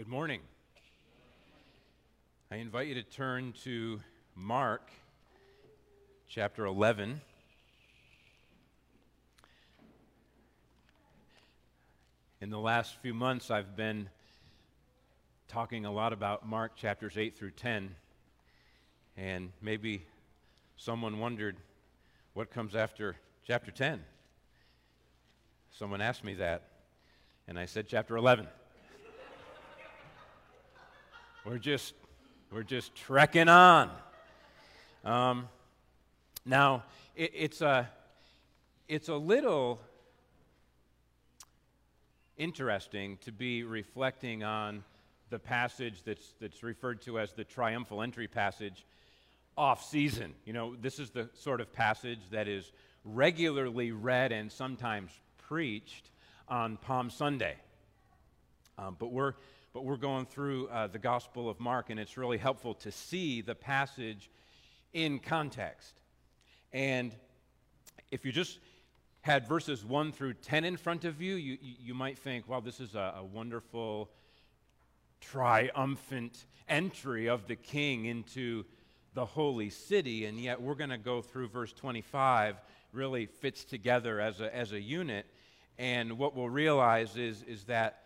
Good morning. I invite you to turn to Mark chapter 11. In the last few months, I've been talking a lot about Mark chapters 8 through 10. And maybe someone wondered what comes after chapter 10. Someone asked me that, and I said chapter 11. We're just we're just trekking on. Um, now it, it's a it's a little interesting to be reflecting on the passage that's that's referred to as the triumphal entry passage off season. You know, this is the sort of passage that is regularly read and sometimes preached on Palm Sunday. Um, but we're but we're going through uh, the Gospel of Mark, and it's really helpful to see the passage in context. And if you just had verses 1 through 10 in front of you, you, you might think, wow, this is a, a wonderful, triumphant entry of the king into the holy city. And yet we're going to go through verse 25, really fits together as a, as a unit. And what we'll realize is, is that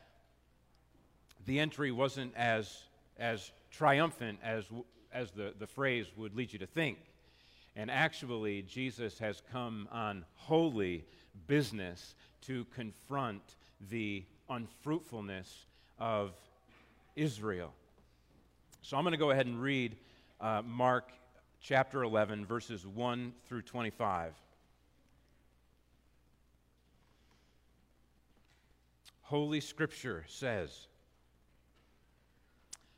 the entry wasn't as, as triumphant as, as the, the phrase would lead you to think. And actually, Jesus has come on holy business to confront the unfruitfulness of Israel. So I'm going to go ahead and read uh, Mark chapter 11, verses 1 through 25. Holy Scripture says,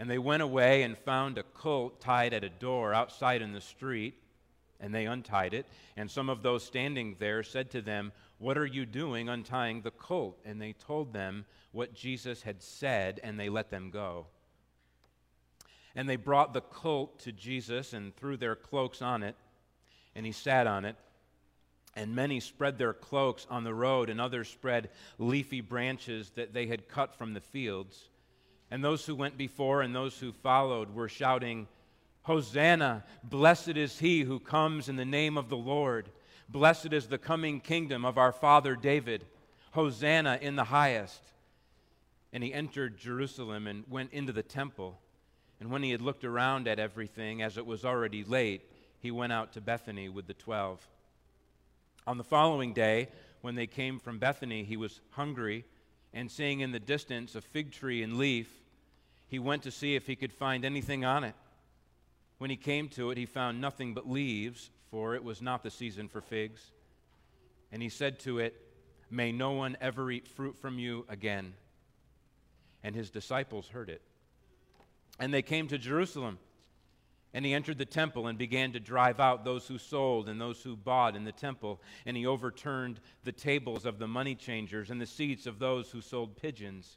And they went away and found a colt tied at a door outside in the street, and they untied it. And some of those standing there said to them, What are you doing untying the colt? And they told them what Jesus had said, and they let them go. And they brought the colt to Jesus and threw their cloaks on it, and he sat on it. And many spread their cloaks on the road, and others spread leafy branches that they had cut from the fields. And those who went before and those who followed were shouting, Hosanna! Blessed is he who comes in the name of the Lord. Blessed is the coming kingdom of our father David. Hosanna in the highest. And he entered Jerusalem and went into the temple. And when he had looked around at everything, as it was already late, he went out to Bethany with the twelve. On the following day, when they came from Bethany, he was hungry, and seeing in the distance a fig tree in leaf, he went to see if he could find anything on it. When he came to it, he found nothing but leaves, for it was not the season for figs. And he said to it, May no one ever eat fruit from you again. And his disciples heard it. And they came to Jerusalem. And he entered the temple and began to drive out those who sold and those who bought in the temple. And he overturned the tables of the money changers and the seats of those who sold pigeons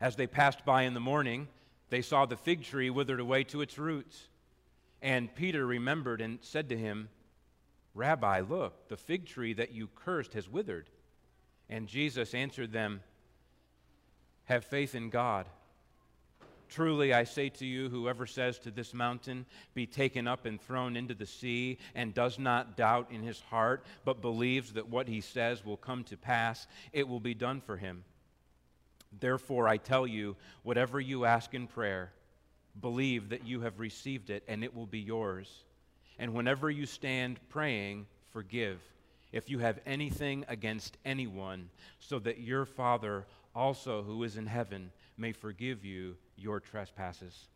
As they passed by in the morning, they saw the fig tree withered away to its roots. And Peter remembered and said to him, Rabbi, look, the fig tree that you cursed has withered. And Jesus answered them, Have faith in God. Truly, I say to you, whoever says to this mountain, Be taken up and thrown into the sea, and does not doubt in his heart, but believes that what he says will come to pass, it will be done for him. Therefore, I tell you, whatever you ask in prayer, believe that you have received it and it will be yours. And whenever you stand praying, forgive if you have anything against anyone, so that your Father also, who is in heaven, may forgive you your trespasses.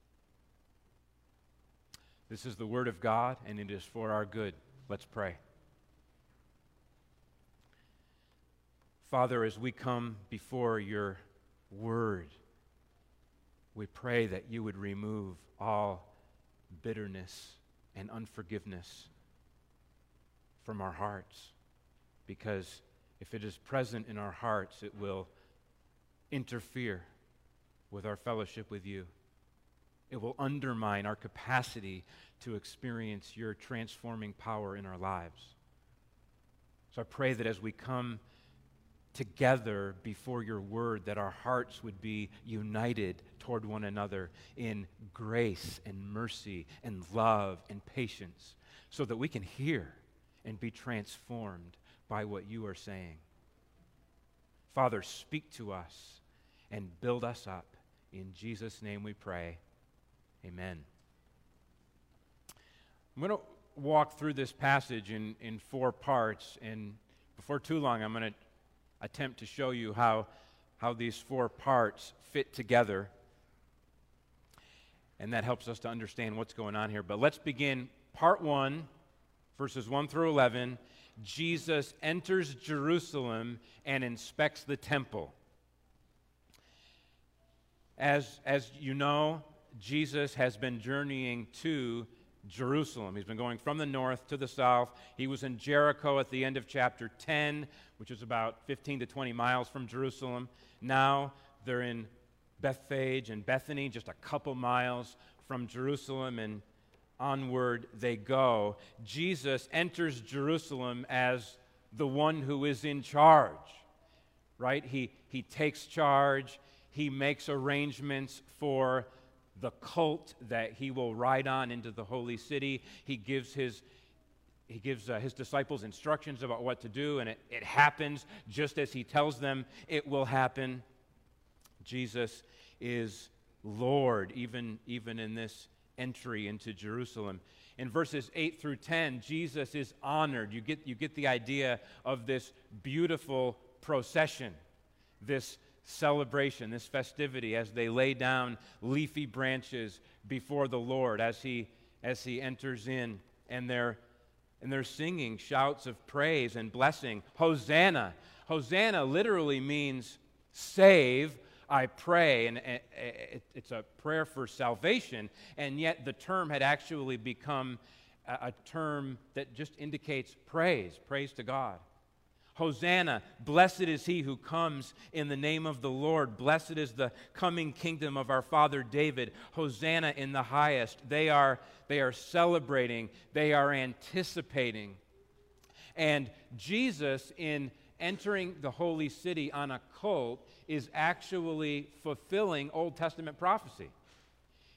This is the word of God, and it is for our good. Let's pray. Father, as we come before your word, we pray that you would remove all bitterness and unforgiveness from our hearts. Because if it is present in our hearts, it will interfere with our fellowship with you. It will undermine our capacity to experience your transforming power in our lives. So I pray that as we come together before your word that our hearts would be united toward one another in grace and mercy and love and patience so that we can hear and be transformed by what you are saying. Father, speak to us and build us up. In Jesus' name we pray. Amen. I'm going to walk through this passage in, in four parts, and before too long, I'm going to attempt to show you how, how these four parts fit together. And that helps us to understand what's going on here. But let's begin part one, verses 1 through 11. Jesus enters Jerusalem and inspects the temple. As, as you know, Jesus has been journeying to Jerusalem. He's been going from the north to the south. He was in Jericho at the end of chapter 10, which is about 15 to 20 miles from Jerusalem. Now they're in Bethphage and Bethany, just a couple miles from Jerusalem, and onward they go. Jesus enters Jerusalem as the one who is in charge, right? He, he takes charge, he makes arrangements for the colt that he will ride on into the holy city. He gives his he gives uh, his disciples instructions about what to do, and it, it happens just as he tells them it will happen. Jesus is Lord, even, even in this entry into Jerusalem. In verses 8 through 10, Jesus is honored. You get, you get the idea of this beautiful procession, this celebration, this festivity, as they lay down leafy branches before the Lord as he, as he enters in, and they're, and they're singing shouts of praise and blessing. Hosanna. Hosanna literally means save, I pray. And it's a prayer for salvation, and yet the term had actually become a term that just indicates praise, praise to God. Hosanna, blessed is he who comes in the name of the Lord. Blessed is the coming kingdom of our father David. Hosanna in the highest. They are, they are celebrating, they are anticipating. And Jesus, in entering the holy city on a colt, is actually fulfilling Old Testament prophecy.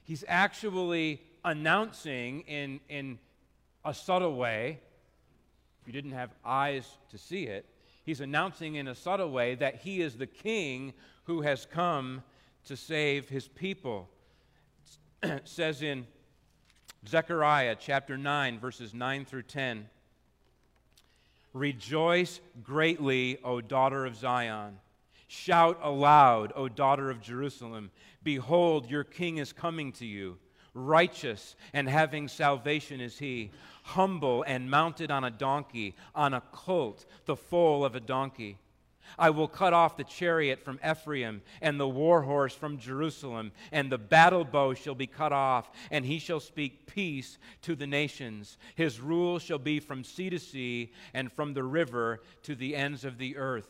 He's actually announcing in, in a subtle way you didn't have eyes to see it, he's announcing in a subtle way that he is the king who has come to save his people. It says in Zechariah chapter 9, verses 9 through 10 Rejoice greatly, O daughter of Zion. Shout aloud, O daughter of Jerusalem. Behold, your king is coming to you. Righteous and having salvation is he humble and mounted on a donkey, on a colt, the foal of a donkey. I will cut off the chariot from Ephraim and the war horse from Jerusalem, and the battle bow shall be cut off, and he shall speak peace to the nations. His rule shall be from sea to sea and from the river to the ends of the earth.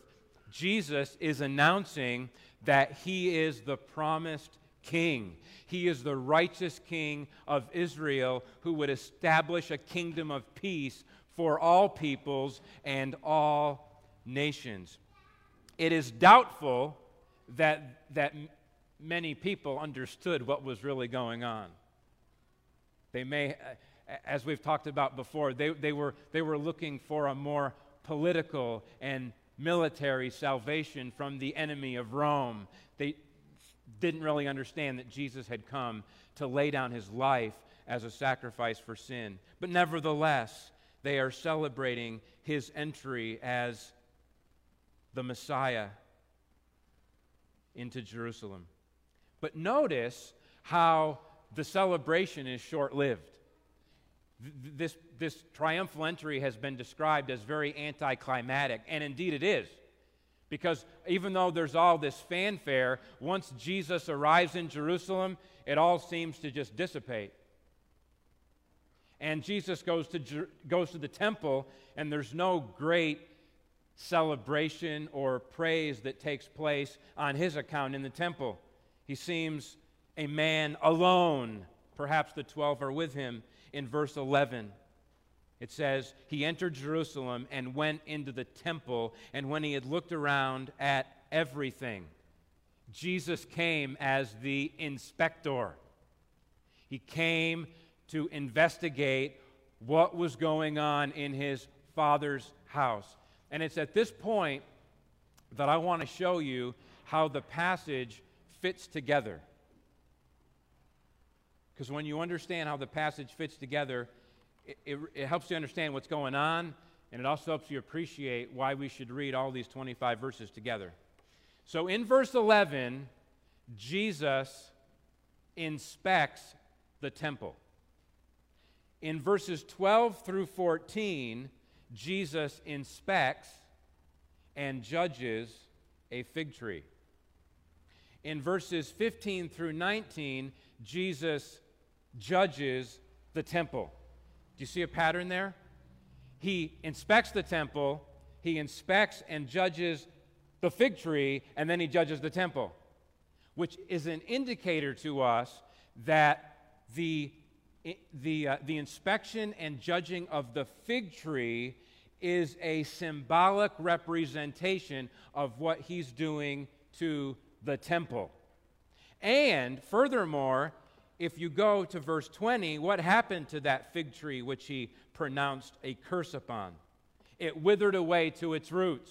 Jesus is announcing that he is the promised king. He is the righteous king of Israel who would establish a kingdom of peace for all peoples and all nations. It is doubtful that, that many people understood what was really going on. They may, uh, as we've talked about before, they, they, were, they were looking for a more political and military salvation from the enemy of Rome. They didn't really understand that Jesus had come to lay down his life as a sacrifice for sin. But nevertheless, they are celebrating his entry as the Messiah into Jerusalem. But notice how the celebration is short lived. This, this triumphal entry has been described as very anticlimactic, and indeed it is. Because even though there's all this fanfare, once Jesus arrives in Jerusalem, it all seems to just dissipate. And Jesus goes to, goes to the temple, and there's no great celebration or praise that takes place on his account in the temple. He seems a man alone. Perhaps the 12 are with him. In verse 11, it says, He entered Jerusalem and went into the temple, and when he had looked around at everything, Jesus came as the inspector. He came to investigate what was going on in his father's house. And it's at this point that I want to show you how the passage fits together. Because when you understand how the passage fits together, it, it, helps you understand what's going on, and it also helps you appreciate why we should read all these 25 verses together. So in verse 11, Jesus inspects the temple. In verses 12 through 14, Jesus inspects and judges a fig tree. In verses 15 through 19, Jesus judges the temple. Do you see a pattern there? He inspects the temple, he inspects and judges the fig tree, and then he judges the temple, which is an indicator to us that the, the, uh, the inspection and judging of the fig tree is a symbolic representation of what he's doing to the temple. And furthermore, if you go to verse 20, what happened to that fig tree which he pronounced a curse upon? It withered away to its roots.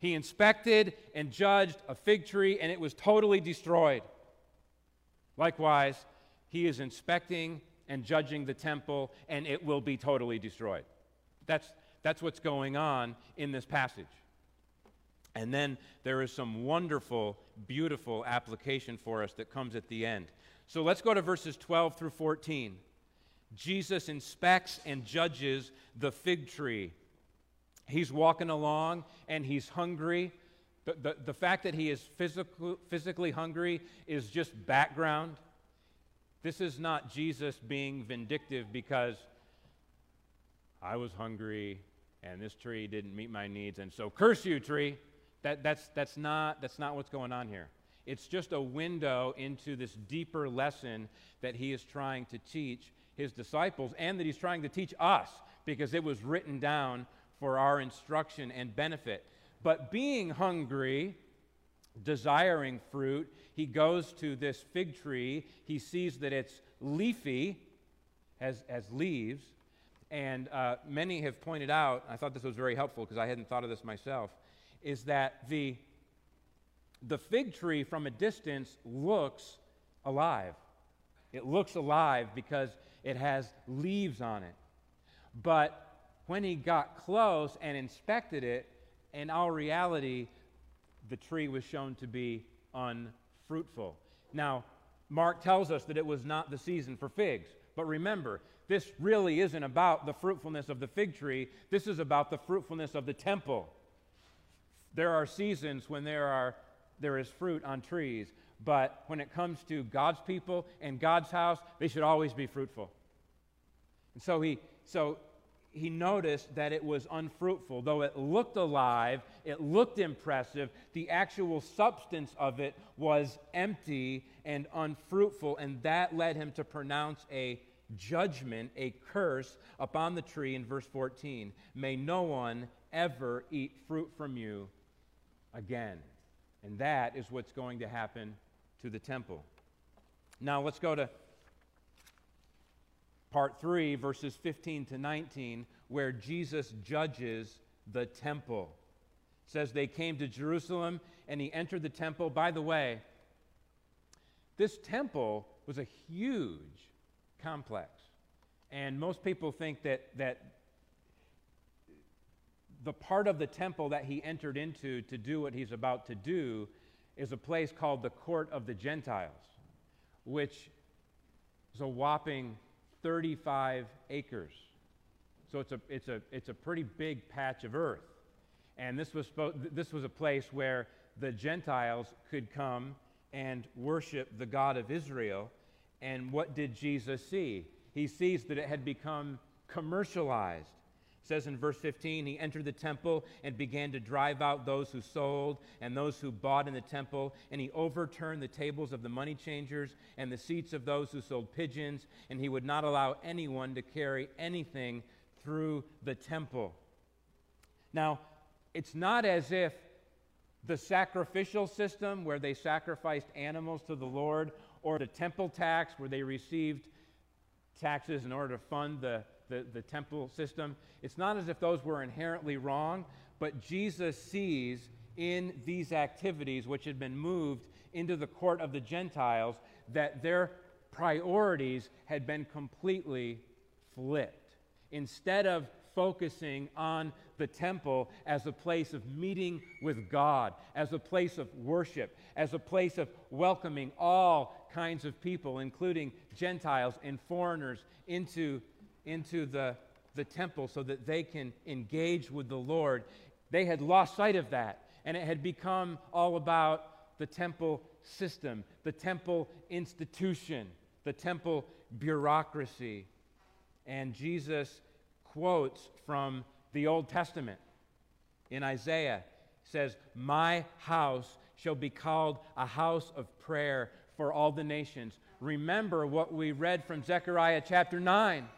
He inspected and judged a fig tree, and it was totally destroyed. Likewise, he is inspecting and judging the temple, and it will be totally destroyed. That's, that's what's going on in this passage. And then there is some wonderful, beautiful application for us that comes at the end. So let's go to verses 12 through 14. Jesus inspects and judges the fig tree. He's walking along and he's hungry. The, the, the fact that he is physical, physically hungry is just background. This is not Jesus being vindictive because I was hungry and this tree didn't meet my needs, and so curse you, tree. That, that's, that's, not, that's not what's going on here. It's just a window into this deeper lesson that he is trying to teach his disciples and that he's trying to teach us because it was written down for our instruction and benefit. But being hungry, desiring fruit, he goes to this fig tree. He sees that it's leafy, has, has leaves. And uh, many have pointed out, I thought this was very helpful because I hadn't thought of this myself, is that the the fig tree from a distance looks alive. It looks alive because it has leaves on it. But when he got close and inspected it, in all reality, the tree was shown to be unfruitful. Now, Mark tells us that it was not the season for figs. But remember, this really isn't about the fruitfulness of the fig tree. This is about the fruitfulness of the temple. There are seasons when there are there is fruit on trees. But when it comes to God's people and God's house, they should always be fruitful. And so he, so he noticed that it was unfruitful. Though it looked alive, it looked impressive, the actual substance of it was empty and unfruitful. And that led him to pronounce a judgment, a curse upon the tree in verse 14. May no one ever eat fruit from you again. And that is what's going to happen to the temple. Now let's go to part 3, verses 15 to 19, where Jesus judges the temple. says they came to Jerusalem and he entered the temple. By the way, this temple was a huge complex. And most people think that, that the part of the temple that he entered into to do what he's about to do is a place called the Court of the Gentiles, which is a whopping 35 acres. So it's a, it's a, it's a pretty big patch of earth. And this was, this was a place where the Gentiles could come and worship the God of Israel. And what did Jesus see? He sees that it had become commercialized. Says in verse 15, he entered the temple and began to drive out those who sold and those who bought in the temple, and he overturned the tables of the money changers and the seats of those who sold pigeons, and he would not allow anyone to carry anything through the temple. Now, it's not as if the sacrificial system where they sacrificed animals to the Lord or the temple tax where they received taxes in order to fund the, the, the, temple system. It's not as if those were inherently wrong, but Jesus sees in these activities, which had been moved into the court of the Gentiles, that their priorities had been completely flipped. Instead of focusing on the temple as a place of meeting with God, as a place of worship, as a place of welcoming all kinds of people, including Gentiles and foreigners, into, into the, the temple so that they can engage with the Lord. They had lost sight of that, and it had become all about the temple system, the temple institution, the temple bureaucracy. And Jesus quotes from the Old Testament. In Isaiah, says, My house shall be called a house of prayer for all the nations. Remember what we read from Zechariah chapter 9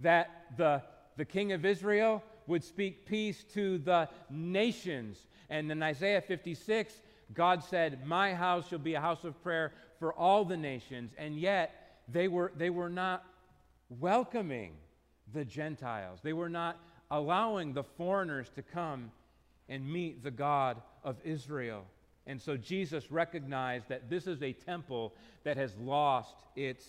that the, the king of Israel would speak peace to the nations. And in Isaiah 56, God said, My house shall be a house of prayer for all the nations. And yet, they were, they were not welcoming the Gentiles. They were not allowing the foreigners to come and meet the God of Israel. And so Jesus recognized that this is a temple that has lost its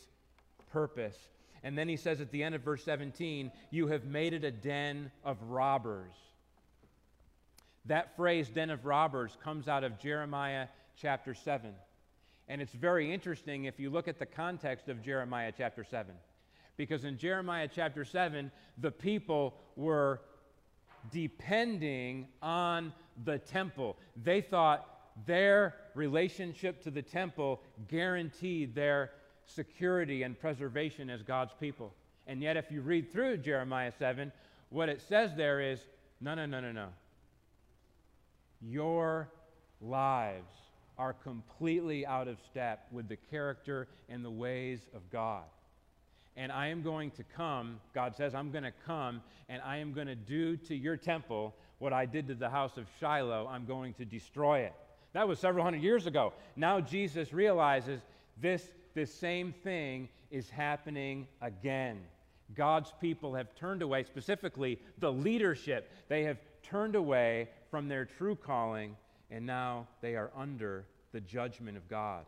purpose. And then he says at the end of verse 17, You have made it a den of robbers. That phrase, den of robbers, comes out of Jeremiah chapter 7. And it's very interesting if you look at the context of Jeremiah chapter 7 because in Jeremiah chapter 7, the people were depending on the temple. They thought their relationship to the temple guaranteed their security and preservation as God's people. And yet, if you read through Jeremiah 7, what it says there is no, no, no, no, no. Your lives are completely out of step with the character and the ways of God and I am going to come, God says, I'm going to come and I am going to do to your temple what I did to the house of Shiloh. I'm going to destroy it. That was several hundred years ago. Now Jesus realizes this, this same thing is happening again. God's people have turned away, specifically the leadership, they have turned away from their true calling, and now they are under the judgment of God.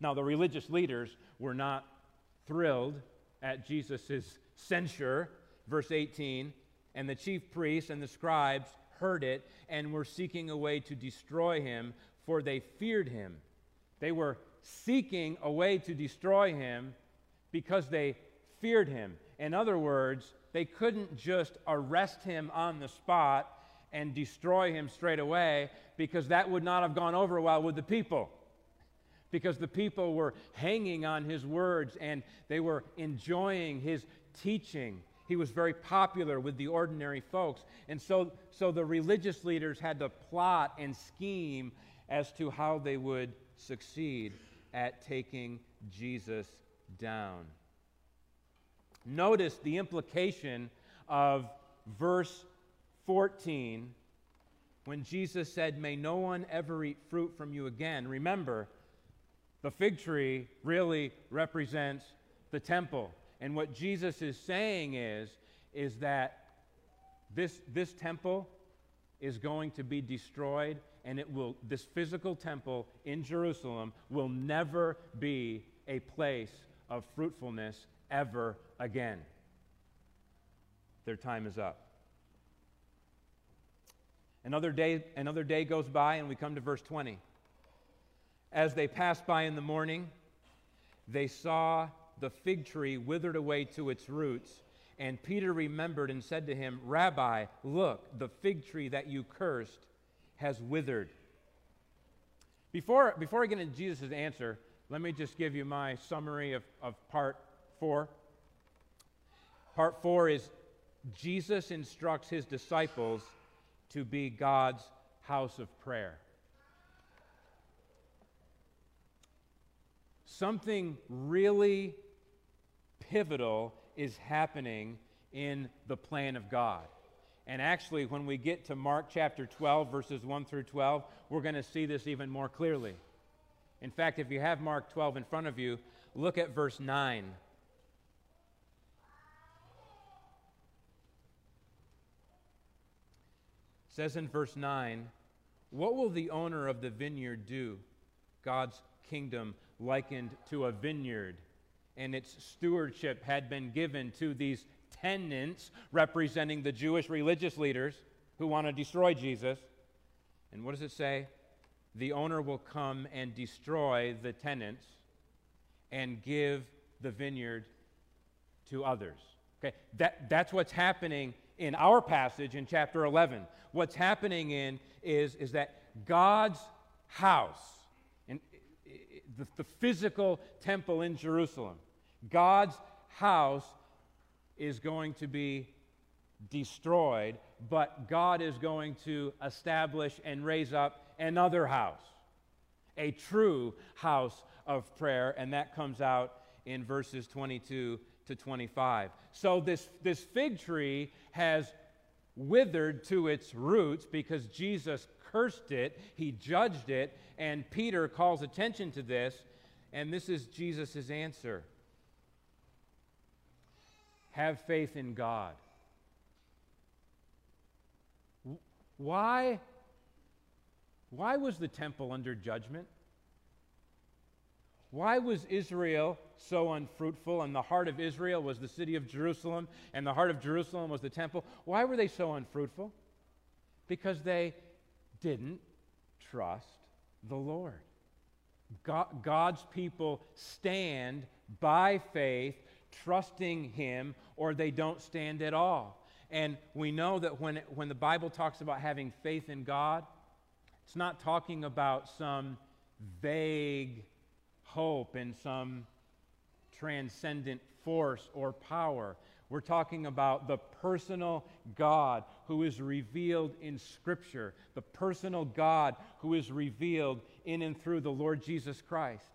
Now, the religious leaders were not thrilled at Jesus' censure. Verse 18 And the chief priests and the scribes heard it and were seeking a way to destroy him, for they feared him. They were seeking a way to destroy him because they feared him. In other words, they couldn't just arrest him on the spot and destroy him straight away because that would not have gone over well with the people because the people were hanging on his words and they were enjoying his teaching. He was very popular with the ordinary folks. And so, so the religious leaders had to plot and scheme as to how they would succeed at taking Jesus down. Notice the implication of verse 14 when Jesus said, May no one ever eat fruit from you again. Remember, the fig tree really represents the temple. And what Jesus is saying is, is that this, this temple is going to be destroyed, and it will, this physical temple in Jerusalem will never be a place of fruitfulness ever again. Their time is up. Another day, another day goes by, and we come to verse 20. As they passed by in the morning, they saw the fig tree withered away to its roots. And Peter remembered and said to him, Rabbi, look, the fig tree that you cursed has withered. Before, before I get into Jesus' answer, let me just give you my summary of, of part four. Part four is Jesus instructs his disciples to be God's house of prayer. Something really pivotal is happening in the plan of God. And actually, when we get to Mark chapter 12, verses 1 through 12, we're going to see this even more clearly. In fact, if you have Mark 12 in front of you, look at verse 9. It says in verse 9, What will the owner of the vineyard do? God's kingdom likened to a vineyard and its stewardship had been given to these tenants representing the Jewish religious leaders who want to destroy Jesus. And what does it say? The owner will come and destroy the tenants and give the vineyard to others. Okay, that, that's what's happening in our passage in chapter 11. What's happening in is, is that God's house, and the, the physical temple in Jerusalem, God's house is going to be destroyed, but God is going to establish and raise up another house, a true house of prayer, and that comes out in verses 22 to 25. So this, this fig tree has withered to its roots because Jesus cursed it, he judged it, and Peter calls attention to this, and this is Jesus' answer. Have faith in God. Why, why was the temple under judgment? Why was Israel so unfruitful and the heart of Israel was the city of Jerusalem and the heart of Jerusalem was the temple? Why were they so unfruitful? Because they didn't trust the Lord. God, God's people stand by faith trusting Him, or they don't stand at all. And we know that when, when the Bible talks about having faith in God, it's not talking about some vague hope and some transcendent force or power. We're talking about the personal God who is revealed in Scripture, the personal God who is revealed in and through the Lord Jesus Christ.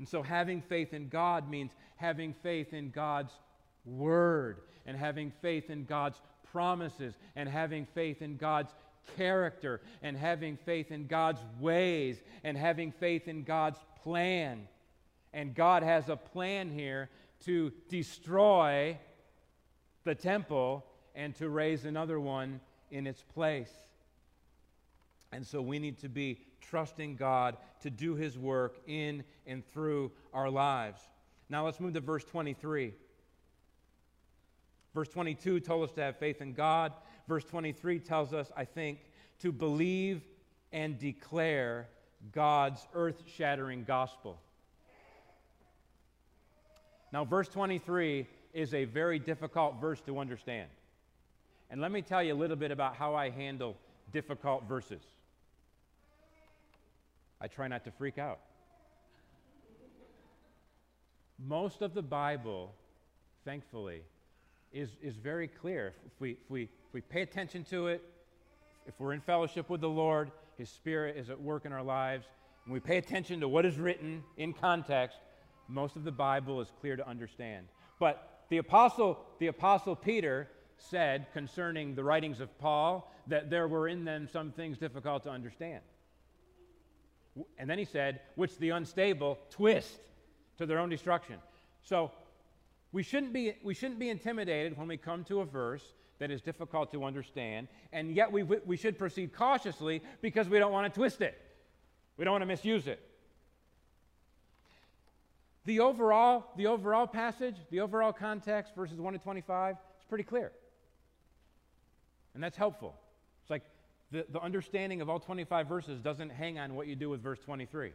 And so, having faith in God means having faith in God's word and having faith in God's promises and having faith in God's character and having faith in God's ways and having faith in God's plan. And God has a plan here to destroy the temple and to raise another one in its place. And so we need to be trusting God to do his work in and through our lives. Now let's move to verse 23. Verse 22 told us to have faith in God. Verse 23 tells us, I think, to believe and declare God's earth shattering gospel. Now, verse 23 is a very difficult verse to understand. And let me tell you a little bit about how I handle difficult verses. I try not to freak out. Most of the Bible, thankfully, is, is very clear. If we, if, we, if we pay attention to it, if we're in fellowship with the Lord, His Spirit is at work in our lives, and we pay attention to what is written in context, most of the Bible is clear to understand. But the apostle, the apostle Peter said concerning the writings of Paul that there were in them some things difficult to understand. And then he said, which the unstable twist to their own destruction. So we shouldn't be, we shouldn't be intimidated when we come to a verse that is difficult to understand, and yet we, we should proceed cautiously because we don't want to twist it. We don't want to misuse it. The overall, the overall passage, the overall context, verses 1 to 25, is pretty clear. And that's helpful. The, the understanding of all 25 verses doesn't hang on what you do with verse 23.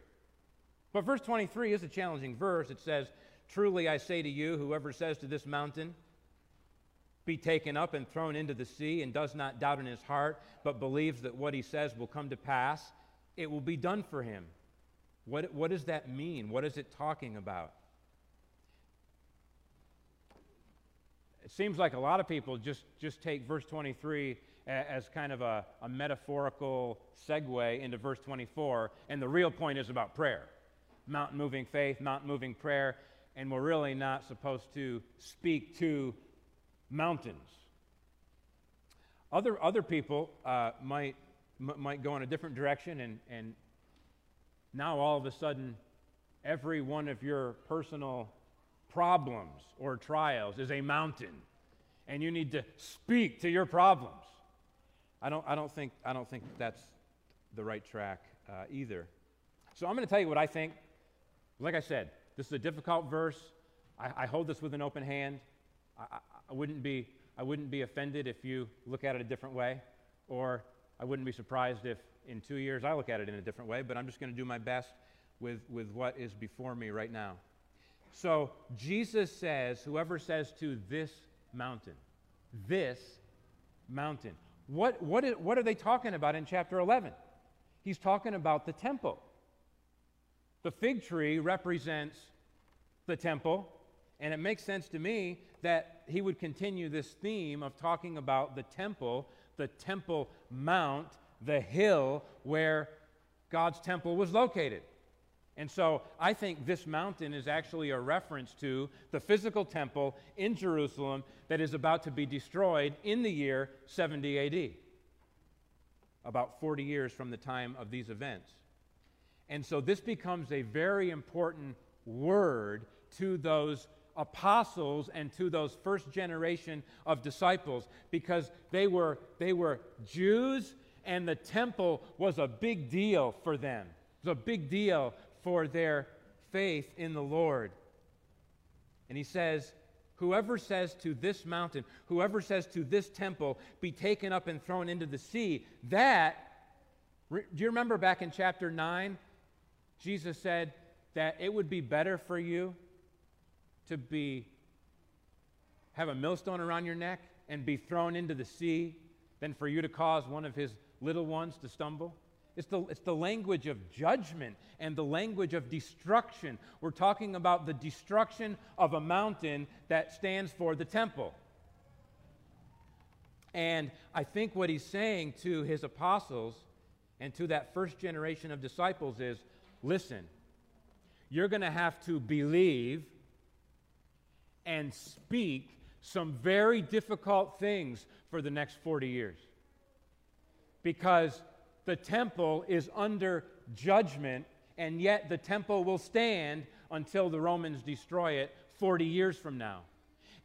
But verse 23 is a challenging verse. It says, Truly I say to you, whoever says to this mountain, be taken up and thrown into the sea, and does not doubt in his heart, but believes that what he says will come to pass, it will be done for him. What, what does that mean? What is it talking about? It seems like a lot of people just, just take verse 23 as kind of a, a metaphorical segue into verse 24, and the real point is about prayer mountain moving faith, mountain moving prayer, and we're really not supposed to speak to mountains. Other, other people uh, might, m- might go in a different direction, and, and now all of a sudden, every one of your personal problems or trials is a mountain, and you need to speak to your problems. I don't, I don't, think, I don't think that's the right track uh, either. So I'm going to tell you what I think. Like I said, this is a difficult verse. I, I hold this with an open hand. I, I, wouldn't be, I wouldn't be offended if you look at it a different way, or I wouldn't be surprised if in two years I look at it in a different way, but I'm just going to do my best with, with what is before me right now. So Jesus says, Whoever says to this mountain, this mountain. What, what, is, what are they talking about in chapter 11? He's talking about the temple. The fig tree represents the temple, and it makes sense to me that he would continue this theme of talking about the temple, the Temple Mount, the hill where God's temple was located. And so I think this mountain is actually a reference to the physical temple in Jerusalem that is about to be destroyed in the year 70 AD, about 40 years from the time of these events. And so this becomes a very important word to those apostles and to those first generation of disciples because they were, they were Jews and the temple was a big deal for them. It was a big deal for their faith in the Lord. And he says, Whoever says to this mountain, whoever says to this temple, be taken up and thrown into the sea, that, do you remember back in chapter 9? Jesus said that it would be better for you to be have a millstone around your neck and be thrown into the sea than for you to cause one of his little ones to stumble. It's the, it's the language of judgment and the language of destruction. We're talking about the destruction of a mountain that stands for the temple. And I think what he's saying to his apostles and to that first generation of disciples is listen, you're going to have to believe and speak some very difficult things for the next 40 years. Because the temple is under judgment, and yet the temple will stand until the Romans destroy it 40 years from now.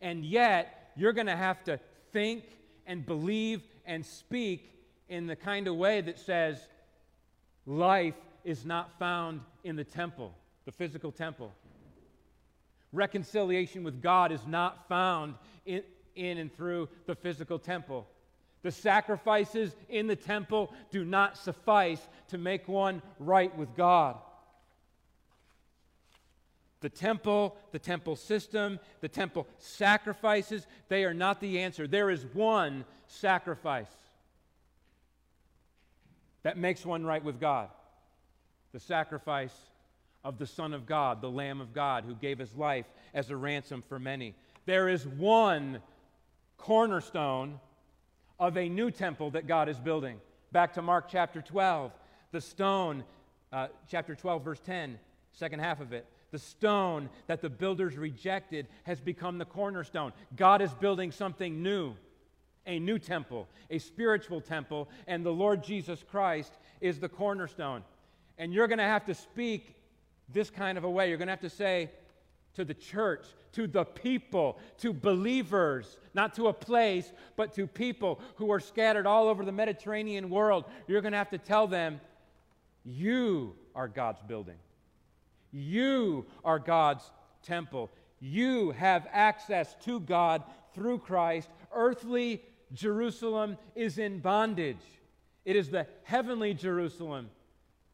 And yet, you're going to have to think and believe and speak in the kind of way that says life is not found in the temple, the physical temple. Reconciliation with God is not found in, in and through the physical temple. The sacrifices in the temple do not suffice to make one right with God. The temple, the temple system, the temple sacrifices, they are not the answer. There is one sacrifice that makes one right with God the sacrifice of the Son of God, the Lamb of God, who gave his life as a ransom for many. There is one cornerstone of a new temple that God is building. Back to Mark chapter 12, the stone, uh, chapter 12, verse 10, second half of it. The stone that the builders rejected has become the cornerstone. God is building something new, a new temple, a spiritual temple, and the Lord Jesus Christ is the cornerstone. And you're going to have to speak this kind of a way. You're going to have to say, to the church, to the people, to believers, not to a place, but to people who are scattered all over the Mediterranean world. You're going to have to tell them, you are God's building. You are God's temple. You have access to God through Christ. Earthly Jerusalem is in bondage. It is the heavenly Jerusalem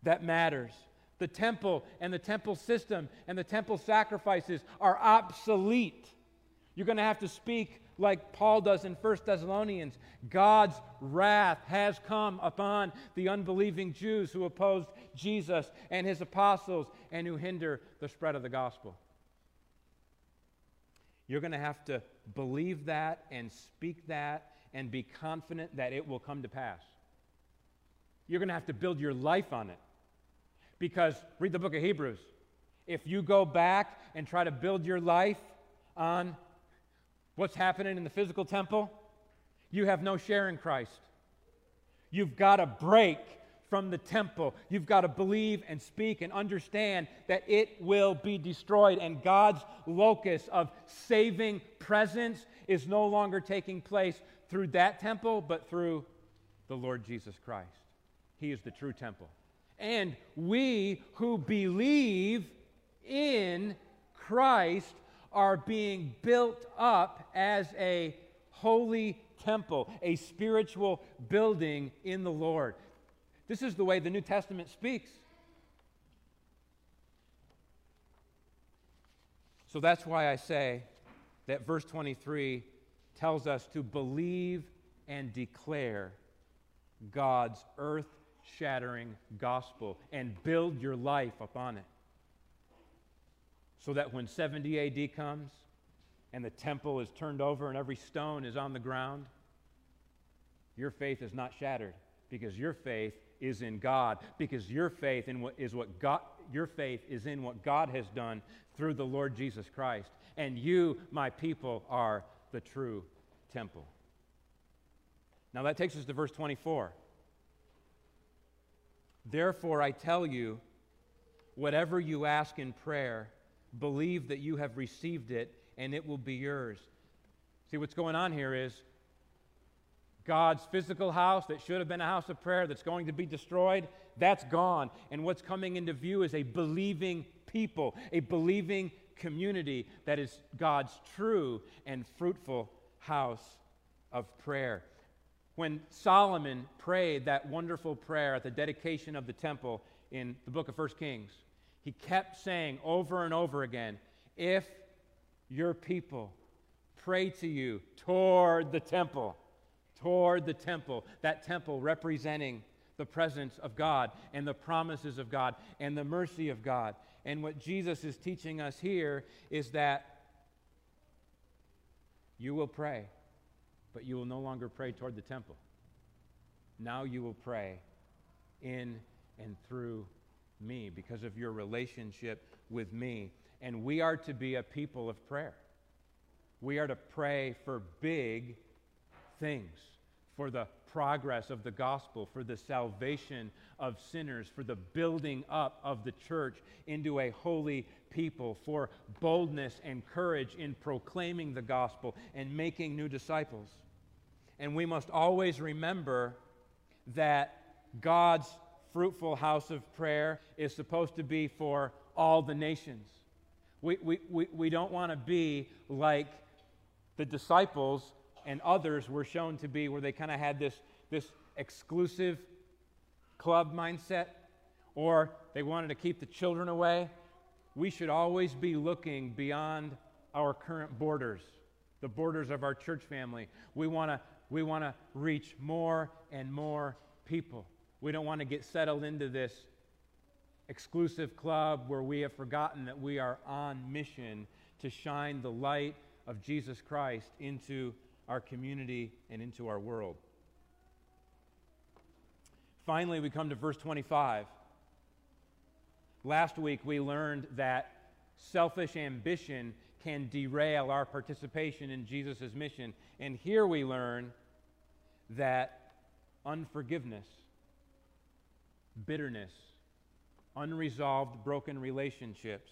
that matters. The temple and the temple system and the temple sacrifices are obsolete. You're going to have to speak like Paul does in 1 Thessalonians. God's wrath has come upon the unbelieving Jews who opposed Jesus and his apostles and who hinder the spread of the gospel. You're going to have to believe that and speak that and be confident that it will come to pass. You're going to have to build your life on it. Because, read the book of Hebrews. If you go back and try to build your life on what's happening in the physical temple, you have no share in Christ. You've got to break from the temple. You've got to believe and speak and understand that it will be destroyed. And God's locus of saving presence is no longer taking place through that temple, but through the Lord Jesus Christ. He is the true temple. And we who believe in Christ are being built up as a holy temple, a spiritual building in the Lord. This is the way the New Testament speaks. So that's why I say that verse 23 tells us to believe and declare God's earth shattering gospel and build your life upon it. So that when 70 AD comes and the temple is turned over and every stone is on the ground, your faith is not shattered because your faith is in God because your faith in what is what God your faith is in what God has done through the Lord Jesus Christ and you my people are the true temple. Now that takes us to verse 24. Therefore, I tell you, whatever you ask in prayer, believe that you have received it and it will be yours. See, what's going on here is God's physical house that should have been a house of prayer that's going to be destroyed, that's gone. And what's coming into view is a believing people, a believing community that is God's true and fruitful house of prayer when Solomon prayed that wonderful prayer at the dedication of the temple in the book of 1 Kings, he kept saying over and over again, If your people pray to you toward the temple, toward the temple, that temple representing the presence of God and the promises of God and the mercy of God. And what Jesus is teaching us here is that you will pray but you will no longer pray toward the temple. Now you will pray in and through me because of your relationship with me. And we are to be a people of prayer. We are to pray for big things, for the progress of the gospel, for the salvation of sinners, for the building up of the church into a holy people, for boldness and courage in proclaiming the gospel and making new disciples. And we must always remember that God's fruitful house of prayer is supposed to be for all the nations. We, we, we, we don't want to be like the disciples and others were shown to be, where they kind of had this, this exclusive club mindset, or they wanted to keep the children away. We should always be looking beyond our current borders, the borders of our church family. We want to we want to reach more and more people. We don't want to get settled into this exclusive club where we have forgotten that we are on mission to shine the light of Jesus Christ into our community and into our world. Finally, we come to verse 25. Last week, we learned that selfish ambition can derail our participation in Jesus' mission. And here we learn that unforgiveness, bitterness, unresolved broken relationships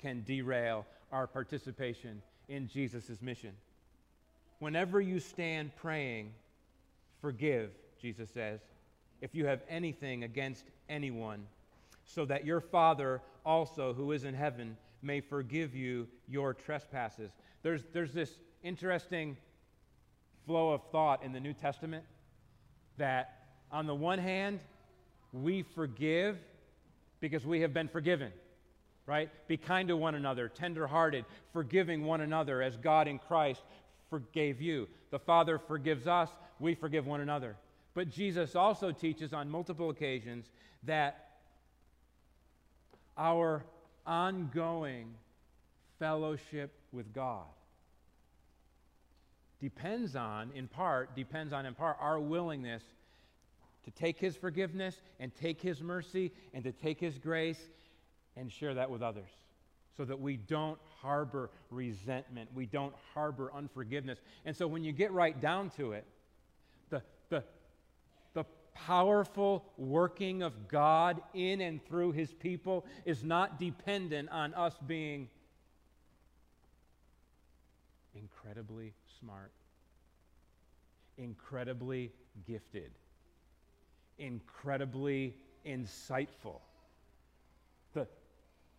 can derail our participation in Jesus' mission. Whenever you stand praying, forgive, Jesus says, if you have anything against anyone, so that your Father also, who is in heaven, may forgive you your trespasses. There's, there's this interesting flow of thought in the New Testament that, on the one hand, we forgive because we have been forgiven, right? Be kind to one another, tenderhearted, forgiving one another as God in Christ forgave you. The Father forgives us, we forgive one another. But Jesus also teaches on multiple occasions that our ongoing fellowship with God depends on, in part, depends on, in part, our willingness to take His forgiveness and take His mercy and to take His grace and share that with others so that we don't harbor resentment, we don't harbor unforgiveness. And so when you get right down to it, the, the, powerful working of God in and through His people is not dependent on us being incredibly smart, incredibly gifted, incredibly insightful. The,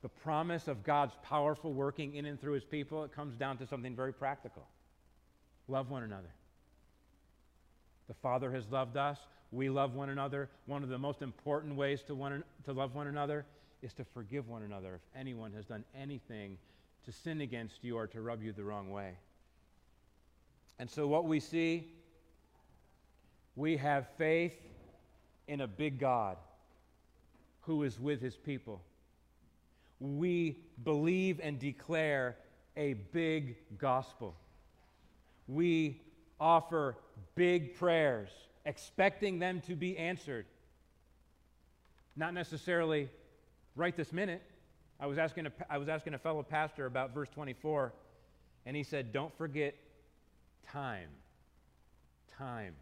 the promise of God's powerful working in and through his people, it comes down to something very practical love one another. The Father has loved us. We love one another. One of the most important ways to, one, to love one another is to forgive one another if anyone has done anything to sin against you or to rub you the wrong way. And so, what we see, we have faith in a big God who is with his people. We believe and declare a big gospel. We offer big prayers, expecting them to be answered. Not necessarily right this minute. I was asking a, I was asking a fellow pastor about verse 24, and he said, Don't forget time. Time.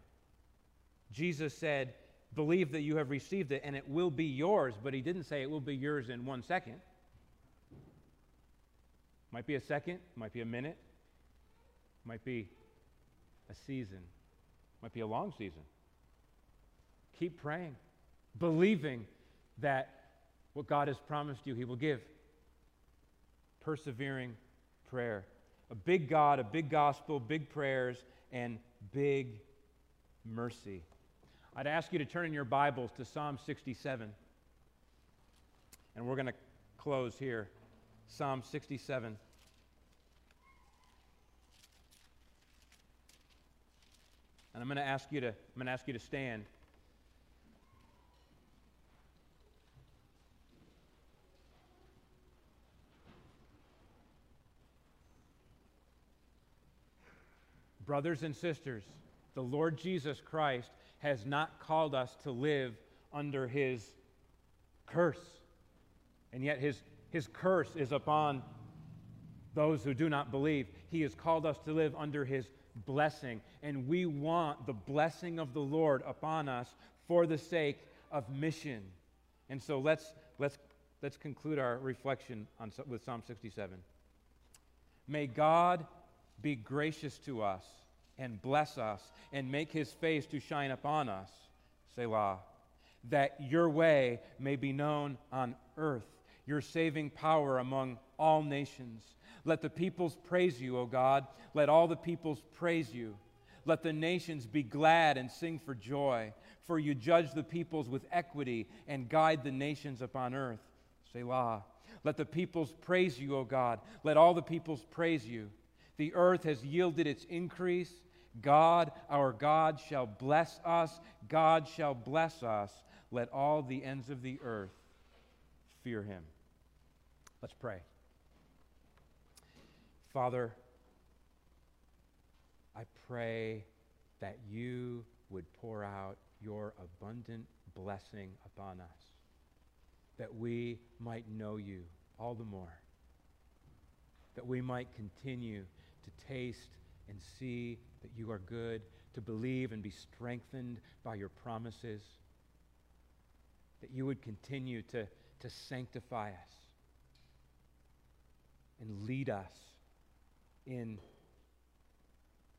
Jesus said, Believe that you have received it and it will be yours, but he didn't say it will be yours in one second. Might be a second, might be a minute, might be a season, might be a long season. Keep praying, believing that what God has promised you, He will give. Persevering prayer a big God, a big gospel, big prayers, and big mercy. I'd ask you to turn in your Bibles to Psalm 67. And we're going to close here. Psalm 67. And I'm going to ask you to, I'm going to ask you to stand. Brothers and sisters, the Lord Jesus Christ has not called us to live under his curse. And yet his, his curse is upon those who do not believe. He has called us to live under his blessing. And we want the blessing of the Lord upon us for the sake of mission. And so let's, let's, let's conclude our reflection on, with Psalm 67. May God be gracious to us and bless us and make his face to shine upon us, Selah, that your way may be known on earth, your saving power among all nations. Let the peoples praise you, O God. Let all the peoples praise you. Let the nations be glad and sing for joy, for you judge the peoples with equity and guide the nations upon earth. Selah. Let the peoples praise you, O God. Let all the peoples praise you. The earth has yielded its increase. God, our God, shall bless us. God shall bless us. Let all the ends of the earth fear him. Let's pray. Father, I pray that you would pour out your abundant blessing upon us, that we might know you all the more, that we might continue to taste and see that you are good, to believe and be strengthened by your promises, that you would continue to, to sanctify us, and lead us in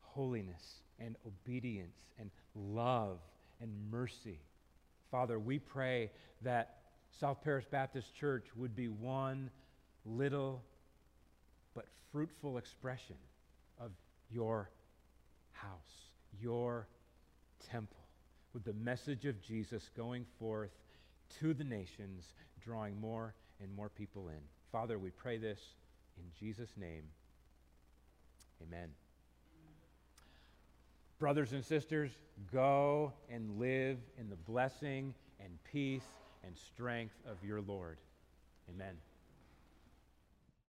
holiness and obedience and love and mercy. Father, we pray that South Paris Baptist Church would be one little but fruitful expression your house, your temple, with the message of Jesus going forth to the nations, drawing more and more people in. Father, we pray this in Jesus' name. Amen. Brothers and sisters, go and live in the blessing and peace and strength of your Lord. Amen.